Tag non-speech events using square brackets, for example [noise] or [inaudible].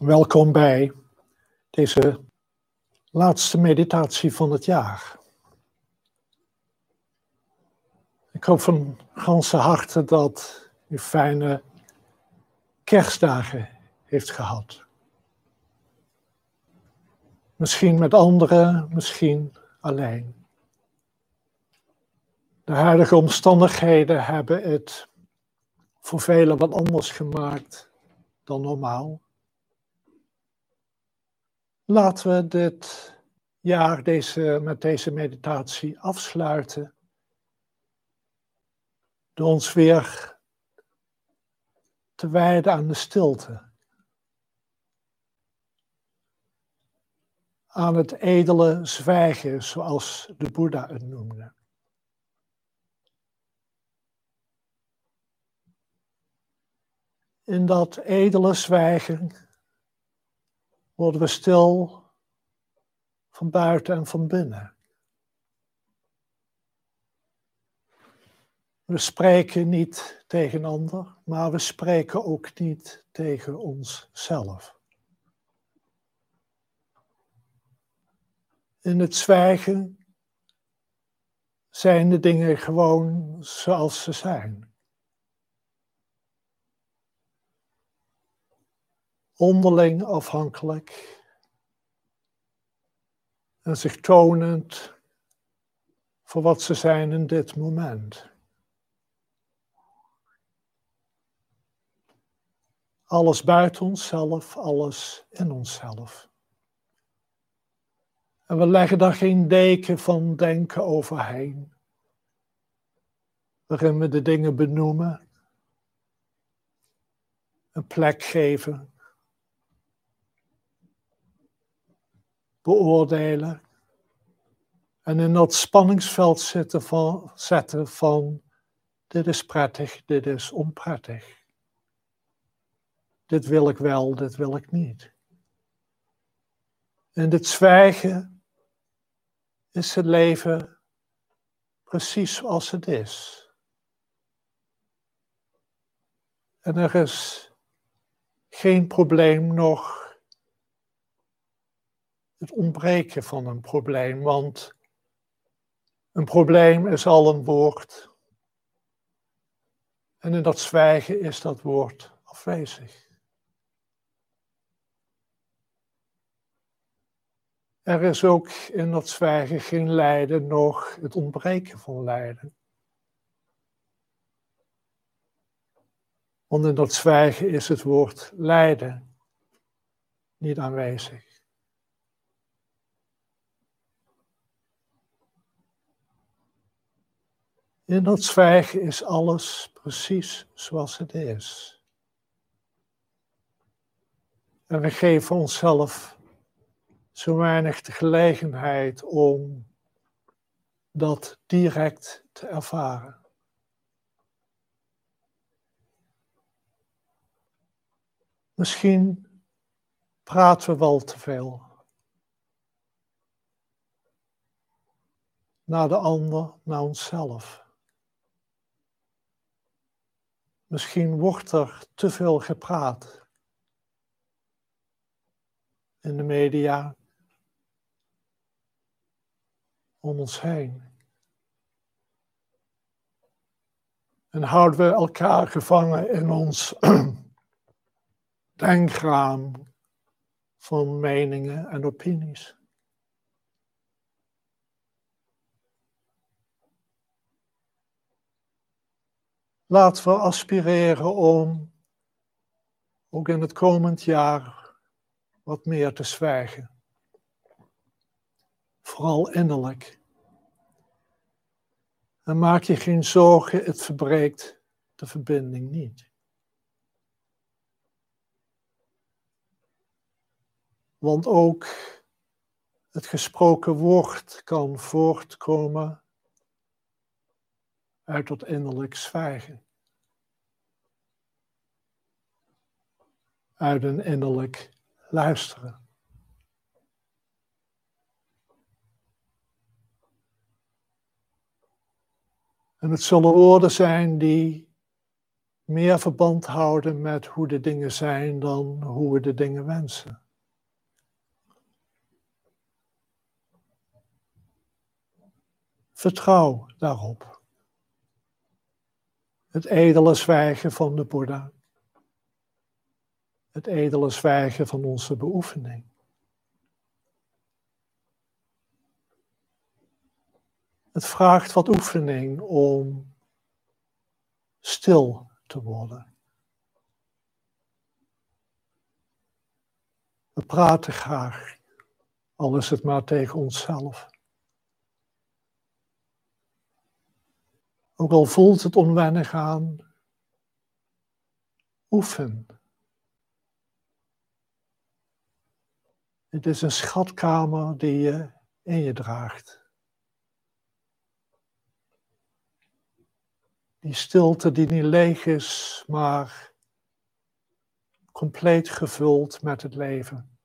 Welkom bij deze laatste meditatie van het jaar. Ik hoop van ganse harte dat u fijne kerstdagen heeft gehad. Misschien met anderen, misschien alleen. De huidige omstandigheden hebben het voor velen wat anders gemaakt dan normaal. Laten we dit jaar deze, met deze meditatie afsluiten. Door ons weer te wijden aan de stilte. Aan het edele zwijgen, zoals de Boeddha het noemde. In dat edele zwijgen worden we stil van buiten en van binnen. We spreken niet tegen ander, maar we spreken ook niet tegen onszelf. In het zwijgen zijn de dingen gewoon zoals ze zijn. Onderling afhankelijk en zich tonend voor wat ze zijn in dit moment. Alles buiten onszelf, alles in onszelf. En we leggen daar geen deken van denken overheen, waarin we de dingen benoemen, een plek geven beoordelen. En in dat spanningsveld zitten van, zetten van dit is prettig, dit is onprettig. Dit wil ik wel, dit wil ik niet. In dit zwijgen is het leven precies zoals het is. En er is geen probleem nog het ontbreken van een probleem, want een probleem is al een woord. En in dat zwijgen is dat woord afwezig. Er is ook in dat zwijgen geen lijden, nog het ontbreken van lijden. Want in dat zwijgen is het woord lijden niet aanwezig. In dat zwijgen is alles precies zoals het is. En we geven onszelf zo weinig de gelegenheid om dat direct te ervaren. Misschien praten we wel te veel. Naar de ander, naar onszelf. Misschien wordt er te veel gepraat in de media om ons heen. En houden we elkaar gevangen in ons [clears throat] denkraam van meningen en opinies. Laten we aspireren om ook in het komend jaar wat meer te zwijgen. Vooral innerlijk. En maak je geen zorgen, het verbreekt de verbinding niet. Want ook het gesproken woord kan voortkomen uit dat innerlijk zwijgen. Uit een innerlijk luisteren. En het zullen woorden zijn die meer verband houden met hoe de dingen zijn dan hoe we de dingen wensen. Vertrouw daarop. Het edele zwijgen van de Boeddha. Het edele zwijgen van onze beoefening. Het vraagt wat oefening om stil te worden. We praten graag, al is het maar tegen onszelf. Ook al voelt het onwennig aan, oefen. Het is een schatkamer die je in je draagt. Die stilte die niet leeg is, maar compleet gevuld met het leven.